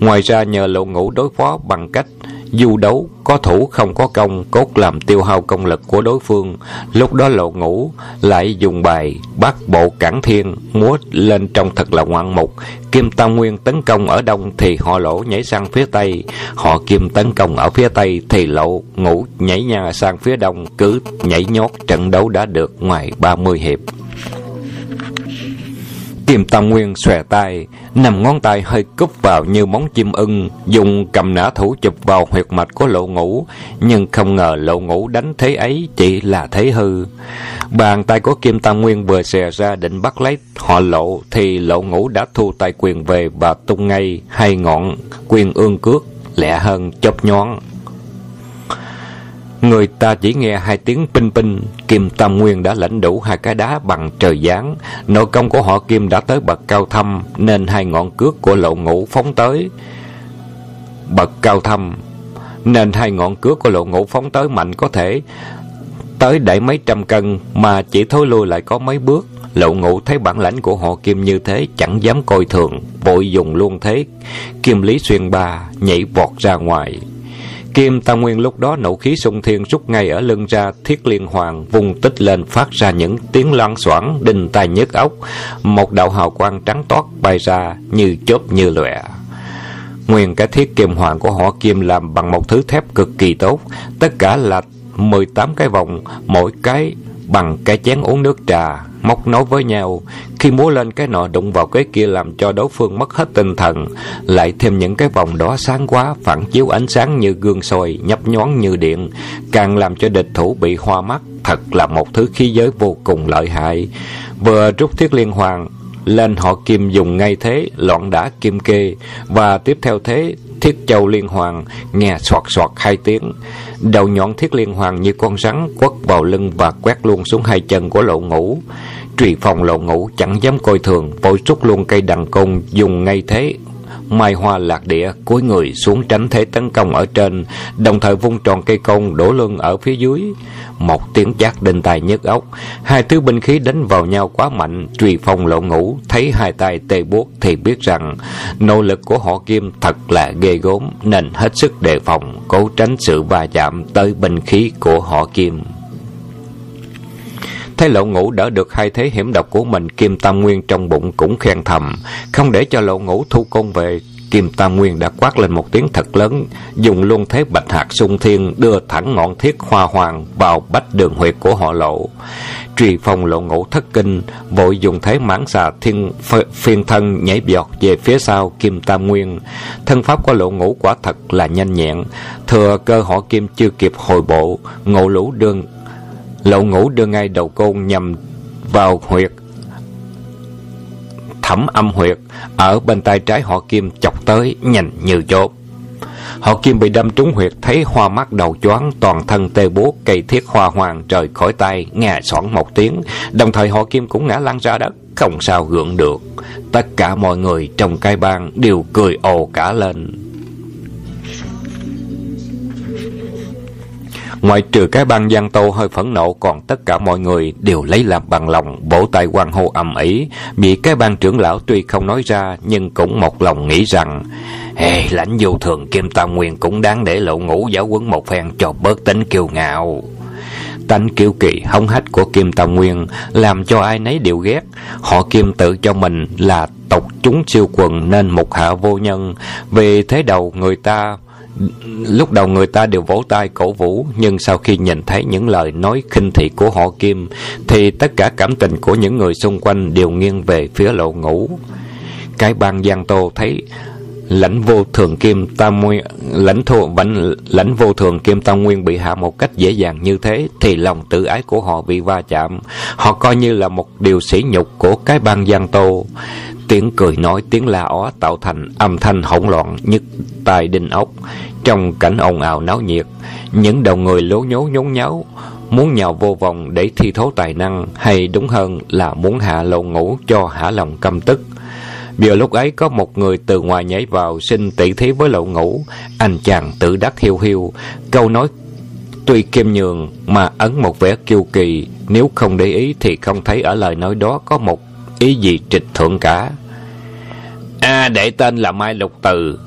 Ngoài ra nhờ lộ ngũ đối phó bằng cách du đấu, có thủ không có công, cốt làm tiêu hao công lực của đối phương. Lúc đó lộ ngũ lại dùng bài bắt bộ cản thiên, múa lên trong thật là ngoạn mục. Kim Tam Nguyên tấn công ở đông thì họ lỗ nhảy sang phía tây, họ kim tấn công ở phía tây thì lộ ngũ nhảy nha sang phía đông, cứ nhảy nhót trận đấu đã được ngoài 30 hiệp. Kim Tam Nguyên xòe tay, nằm ngón tay hơi cúp vào như móng chim ưng, dùng cầm nã thủ chụp vào huyệt mạch của lộ ngũ, nhưng không ngờ lộ ngũ đánh thế ấy chỉ là thế hư. Bàn tay của Kim Tam Nguyên vừa xè ra định bắt lấy họ lộ, thì lộ ngũ đã thu tay quyền về và tung ngay hai ngọn quyền ương cước, lẹ hơn chớp nhoáng. Người ta chỉ nghe hai tiếng pinh pinh, Kim Tam Nguyên đã lãnh đủ hai cái đá bằng trời giáng. Nội công của họ Kim đã tới bậc cao thâm, nên hai ngọn cước của lộ ngũ phóng tới. Bậc cao thâm, nên hai ngọn cước của lộ ngũ phóng tới mạnh có thể tới đẩy mấy trăm cân mà chỉ thối lui lại có mấy bước. Lộ ngũ thấy bản lãnh của họ Kim như thế chẳng dám coi thường, vội dùng luôn thế. Kim Lý xuyên ba nhảy vọt ra ngoài. Kim Tam Nguyên lúc đó nổ khí sung thiên rút ngay ở lưng ra, thiết liên hoàng vùng tích lên phát ra những tiếng loan xoảng đinh tai nhức óc. Một đạo hào quang trắng toát bay ra như chớp như lòe. Nguyên cái thiết kim hoàng của họ kim làm bằng một thứ thép cực kỳ tốt, tất cả là 18 cái vòng, mỗi cái bằng cái chén uống nước trà, móc nối với nhau. Khi múa lên cái nọ đụng vào cái kia làm cho đối phương mất hết tinh thần. Lại thêm những cái vòng đó sáng quá, phản chiếu ánh sáng như gương soi, nhấp nhoáng như điện. Càng làm cho địch thủ bị hoa mắt. Thật là một thứ khí giới vô cùng lợi hại. Vừa rút thiết liên hoàng, lên họ kim dùng ngay thế, loạn đã kim kê. Và tiếp theo thế, thiết châu liên hoàng nghe soạt soạt hai tiếng. Đầu nhọn thiết liên hoàng như con rắn quất vào lưng và quét luôn xuống hai chân của lộ ngủ. Trùy phòng lộ ngủ chẳng dám coi thường vội rút luôn cây đằng côn dùng ngay thế mai hoa lạc địa cúi người xuống tránh thế tấn công ở trên, đồng thời vung tròn cây côn đổ lưng ở phía dưới. Một tiếng chát đinh tài nhức óc, hai thứ binh khí đánh vào nhau quá mạnh truy phong lộ ngũ thấy hai tay tê buốt thì biết rằng nỗ lực của họ kim thật là ghê gốm nên hết sức đề phòng, cố tránh sự va chạm tới binh khí của họ kim. Thấy lộ ngũ đỡ được hai thế hiểm độc của mình, Kim Tam Nguyên trong bụng cũng khen thầm. Không để cho lộ ngũ thu công về, Kim Tam Nguyên đã quát lên một tiếng thật lớn, dùng luôn thế bạch hạt sung thiên đưa thẳng ngọn thiết hoa hoàng vào bách đường huyệt của họ lộ. Trì phong lộ ngũ thất kinh, vội dùng thế mãn xà thiên phiên thân nhảy giọt về phía sau Kim Tam Nguyên. Thân pháp của lộ ngũ quả thật là nhanh nhẹn, thừa cơ họ Kim chưa kịp hồi bộ, ngộ lũ đương lậu ngũ đưa ngay đầu côn nhằm vào huyệt. Thẩm âm huyệt ở bên tay trái họ kim chọc tới, nhanh như chốt họ kim bị đâm trúng huyệt, thấy hoa mắt đầu choáng, toàn thân tê buốt cây thiết hoa hoàng rời khỏi tay, nghe xoảng một tiếng. Đồng thời họ kim cũng ngã lăn ra đất, không sao gượng được. Tất cả mọi người trong cái bang đều cười ồ cả lên. Ngoại trừ cái bang Giang Tô hơi phẫn nộ Còn tất cả mọi người đều lấy làm bằng lòng Vỗ tay quan hô ầm ĩ Bị cái bang trưởng lão tuy không nói ra Nhưng cũng một lòng nghĩ rằng hey, Lãnh vô thường Kim Tam Nguyên Cũng đáng để lộ ngũ giáo quấn một phen Cho bớt tính kiêu ngạo tánh kiêu kỳ hống hách của Kim Tam Nguyên làm cho ai nấy đều ghét. Họ Kim tự cho mình là tộc chúng siêu quần nên một hạ vô nhân. Vì thế đầu người ta Lúc đầu người ta đều vỗ tay cổ vũ, nhưng sau khi nhìn thấy những lời nói khinh thị của họ Kim, thì tất cả cảm tình của những người xung quanh đều nghiêng về phía lộ ngũ. Cái bang Giang Tô thấy lãnh vô thường kim tam nguyên lãnh thô lãnh, lãnh vô thường kim tam nguyên bị hạ một cách dễ dàng như thế thì lòng tự ái của họ bị va chạm họ coi như là một điều sỉ nhục của cái bang giang tô tiếng cười nói, tiếng la ó tạo thành âm thanh hỗn loạn nhất tai đinh ốc trong cảnh ồn ào náo nhiệt, những đầu người lố nhố nhốn nháo muốn nhào vô vòng để thi thố tài năng hay đúng hơn là muốn hạ lộ ngủ cho hả lòng căm tức Vừa lúc ấy có một người từ ngoài nhảy vào xin tỷ thí với lộ ngủ. Anh chàng tự đắc hiu hiu. Câu nói tuy kiêm nhường mà ấn một vẻ kiêu kỳ. Nếu không để ý thì không thấy ở lời nói đó có một ý gì trịch thượng cả. À để tên là Mai Lục Từ.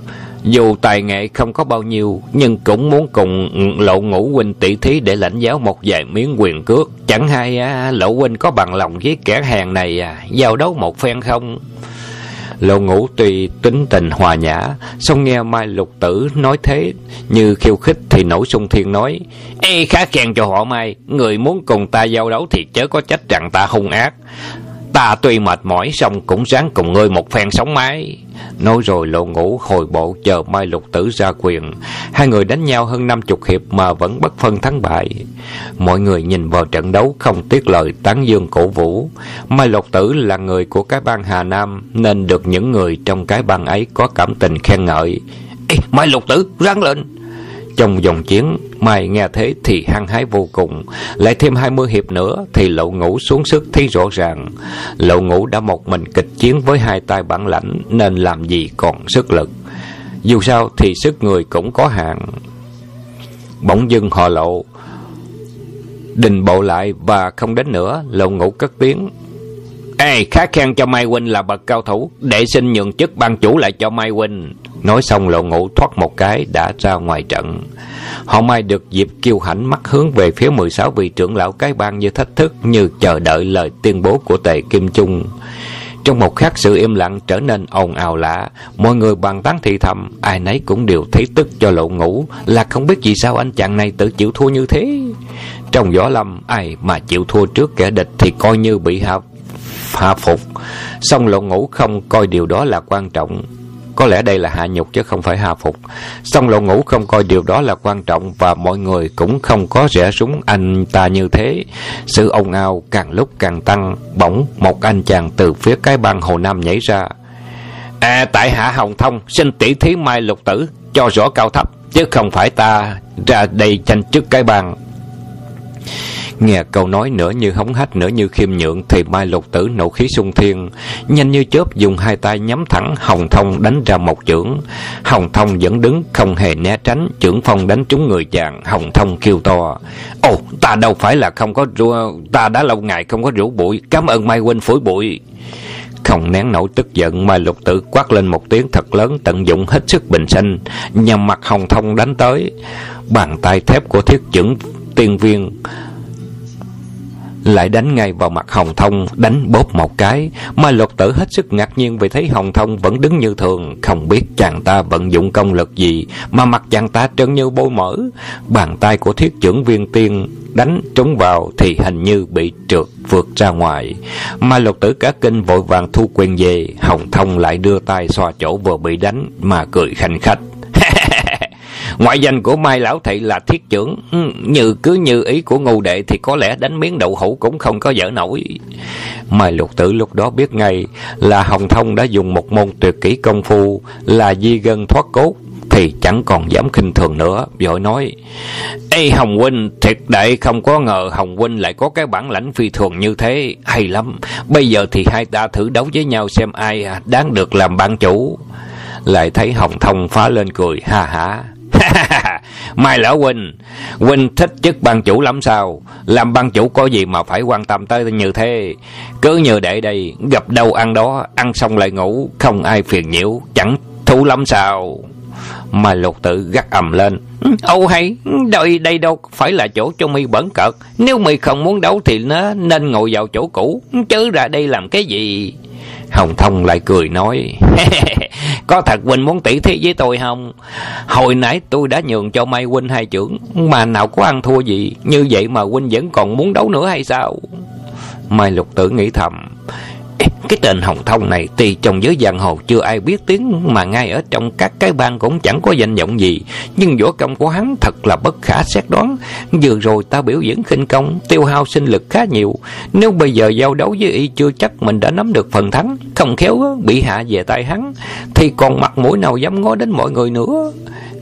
Dù tài nghệ không có bao nhiêu, nhưng cũng muốn cùng lộ ngũ huynh tỷ thí để lãnh giáo một vài miếng quyền cước. Chẳng hay à, lộ huynh có bằng lòng với kẻ hàng này à, giao đấu một phen không? Lộ ngũ tuy tính tình hòa nhã, song nghe Mai Lục Tử nói thế, như khiêu khích thì nổi sung thiên nói, Ê khá khen cho họ Mai, người muốn cùng ta giao đấu thì chớ có trách rằng ta hung ác. Ta tuy mệt mỏi xong cũng ráng cùng ngươi một phen sống mái. Nói rồi lộ ngủ hồi bộ chờ Mai Lục Tử ra quyền. Hai người đánh nhau hơn năm chục hiệp mà vẫn bất phân thắng bại. Mọi người nhìn vào trận đấu không tiếc lời tán dương cổ vũ. Mai Lục Tử là người của cái bang Hà Nam nên được những người trong cái bang ấy có cảm tình khen ngợi. Ê, Mai Lục Tử, ráng lên! Trong dòng chiến, Mai nghe thế thì hăng hái vô cùng. Lại thêm hai mươi hiệp nữa thì lậu ngũ xuống sức thấy rõ ràng. Lậu ngũ đã một mình kịch chiến với hai tay bản lãnh nên làm gì còn sức lực. Dù sao thì sức người cũng có hạn. Bỗng dưng họ lộ. Đình bộ lại và không đến nữa, lậu ngủ cất tiếng. Ê, khá khen cho Mai Huynh là bậc cao thủ, để xin nhường chức ban chủ lại cho Mai Huynh. Nói xong lộ ngũ thoát một cái đã ra ngoài trận. Họ Mai được dịp kiêu hãnh mắt hướng về phía 16 vị trưởng lão cái bang như thách thức, như chờ đợi lời tuyên bố của tề Kim Trung. Trong một khắc sự im lặng trở nên ồn ào lạ, mọi người bàn tán thị thầm, ai nấy cũng đều thấy tức cho lộ ngủ là không biết vì sao anh chàng này tự chịu thua như thế. Trong võ lâm, ai mà chịu thua trước kẻ địch thì coi như bị hạ, hạ phục. Xong lộ ngủ không coi điều đó là quan trọng, có lẽ đây là hạ nhục chứ không phải hạ phục. Song lộ ngũ không coi điều đó là quan trọng và mọi người cũng không có rẻ súng anh ta như thế. Sự ồn ào càng lúc càng tăng. Bỗng một anh chàng từ phía cái băng Hồ Nam nhảy ra. À tại hạ Hồng Thông, xin tỷ thí mai lục tử, cho rõ cao thấp, chứ không phải ta ra đây tranh chức cái bàn Nghe câu nói nửa như hống hách nửa như khiêm nhượng thì Mai Lục Tử nổ khí sung thiên, nhanh như chớp dùng hai tay nhắm thẳng Hồng Thông đánh ra một chưởng. Hồng Thông vẫn đứng không hề né tránh, chưởng phong đánh trúng người chàng, Hồng Thông kêu to: "Ồ, ta đâu phải là không có rượu, ta đã lâu ngày không có rủ bụi, cảm ơn Mai huynh phủi bụi." Không nén nổi tức giận Mai Lục Tử quát lên một tiếng thật lớn tận dụng hết sức bình sinh, nhằm mặt Hồng Thông đánh tới. Bàn tay thép của thiết chưởng tiên viên lại đánh ngay vào mặt Hồng Thông, đánh bóp một cái. mà lục tử hết sức ngạc nhiên vì thấy Hồng Thông vẫn đứng như thường, không biết chàng ta vận dụng công lực gì, mà mặt chàng ta trơn như bôi mỡ. Bàn tay của thiết trưởng viên tiên đánh trúng vào thì hình như bị trượt vượt ra ngoài. mà lục tử cả kinh vội vàng thu quyền về, Hồng Thông lại đưa tay xoa chỗ vừa bị đánh mà cười khanh khách. Ngoại danh của Mai Lão Thị là thiết trưởng, ừ, như cứ như ý của ngu đệ thì có lẽ đánh miếng đậu hũ cũng không có dở nổi. Mai Lục Tử lúc đó biết ngay là Hồng Thông đã dùng một môn tuyệt kỹ công phu là di gân thoát cốt thì chẳng còn dám khinh thường nữa, vội nói: "Ê Hồng huynh, thiệt đệ không có ngờ Hồng huynh lại có cái bản lãnh phi thường như thế, hay lắm. Bây giờ thì hai ta thử đấu với nhau xem ai à, đáng được làm ban chủ." Lại thấy Hồng Thông phá lên cười ha hả. [LAUGHS] Mai lão huynh, huynh thích chức ban chủ lắm sao? Làm ban chủ có gì mà phải quan tâm tới như thế? Cứ như để đây, gặp đâu ăn đó, ăn xong lại ngủ, không ai phiền nhiễu, chẳng thú lắm sao? mà lục tự gắt ầm lên. Âu hay, đây, đây đâu phải là chỗ cho mi bẩn cợt. Nếu mi không muốn đấu thì nó nên ngồi vào chỗ cũ, chứ ra đây làm cái gì? Hồng Thông lại cười nói [LAUGHS] Có thật Huynh muốn tỷ thí với tôi không? Hồi nãy tôi đã nhường cho Mai Huynh hai trưởng, Mà nào có ăn thua gì? Như vậy mà Huynh vẫn còn muốn đấu nữa hay sao? Mai Lục Tử nghĩ thầm cái tên Hồng Thông này Tuy trong giới giang hồ chưa ai biết tiếng, Mà ngay ở trong các cái bang cũng chẳng có danh vọng gì. Nhưng võ công của hắn thật là bất khả xét đoán. Vừa rồi ta biểu diễn khinh công, Tiêu hao sinh lực khá nhiều. Nếu bây giờ giao đấu với y chưa chắc Mình đã nắm được phần thắng, Không khéo bị hạ về tay hắn, Thì còn mặt mũi nào dám ngó đến mọi người nữa?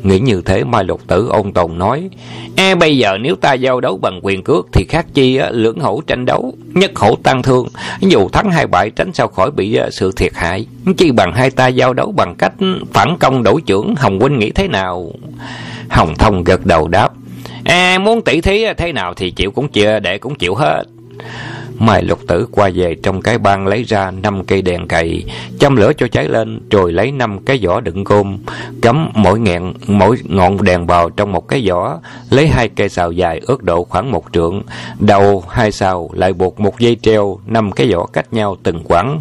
Nghĩ như thế Mai Lục Tử ôn tồn nói E bây giờ nếu ta giao đấu bằng quyền cước Thì khác chi lưỡng hổ tranh đấu, Nhất hổ tăng thương. Dù thắng hai bại tránh sao khỏi bị ờ, sự thiệt hại. Chi bằng hai ta giao đấu bằng cách Phản công đổi trưởng, Hồng Huynh nghĩ thế nào? Hồng Thông gật đầu đáp. À muốn tỷ thí ờ, thế nào thì chịu cũng chịu ờ, Để cũng chịu hết. Mai lục tử qua về trong cái bang lấy ra năm cây đèn cày, châm lửa cho cháy lên, rồi lấy năm cái vỏ đựng gôm cắm mỗi ngẹn mỗi ngọn đèn vào trong một cái vỏ, lấy hai cây sào dài ước độ khoảng một trượng, đầu hai sào lại buộc một dây treo, năm cái vỏ cách nhau từng quãng.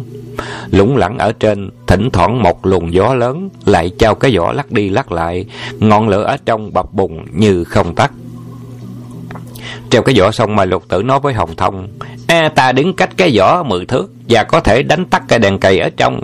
Lũng lẳng ở trên, thỉnh thoảng một luồng gió lớn, lại trao cái vỏ lắc đi lắc lại, ngọn lửa ở trong bập bùng như không tắt. Treo cái vỏ xong mà lục tử nói với Hồng Thông à, Ta đứng cách cái vỏ mười thước Và có thể đánh tắt cái đèn cầy ở trong.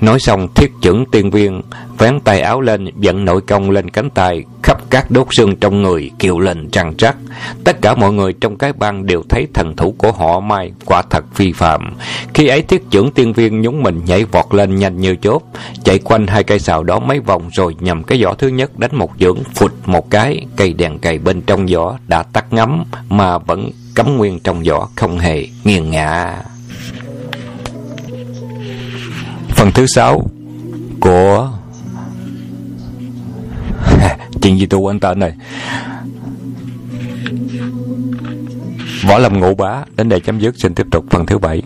Nói xong, thiết chuẩn tiên viên Vén tay áo lên, Dẫn nội công lên cánh tay, Khắp các đốt xương trong người Kiều lên trăng trắc Tất cả mọi người trong cái bang Đều thấy thần thủ của họ Mai Quả thật phi phạm Khi ấy, thiết chuẩn tiên viên nhúng mình nhảy vọt lên nhanh như chốt Chạy quanh hai cây xào đó mấy vòng Rồi nhằm cái vỏ thứ nhất đánh một dưỡng, Phụt một cái, Cây đèn cày bên trong vỏ đã tắt ngấm Mà vẫn cắm nguyên trong vỏ Không hề nghiêng ngả Phần thứ sáu của [LAUGHS] chuyện gì tôi quên tên này? Võ Lâm Ngũ Bá đến đây chấm dứt, xin tiếp tục phần thứ bảy.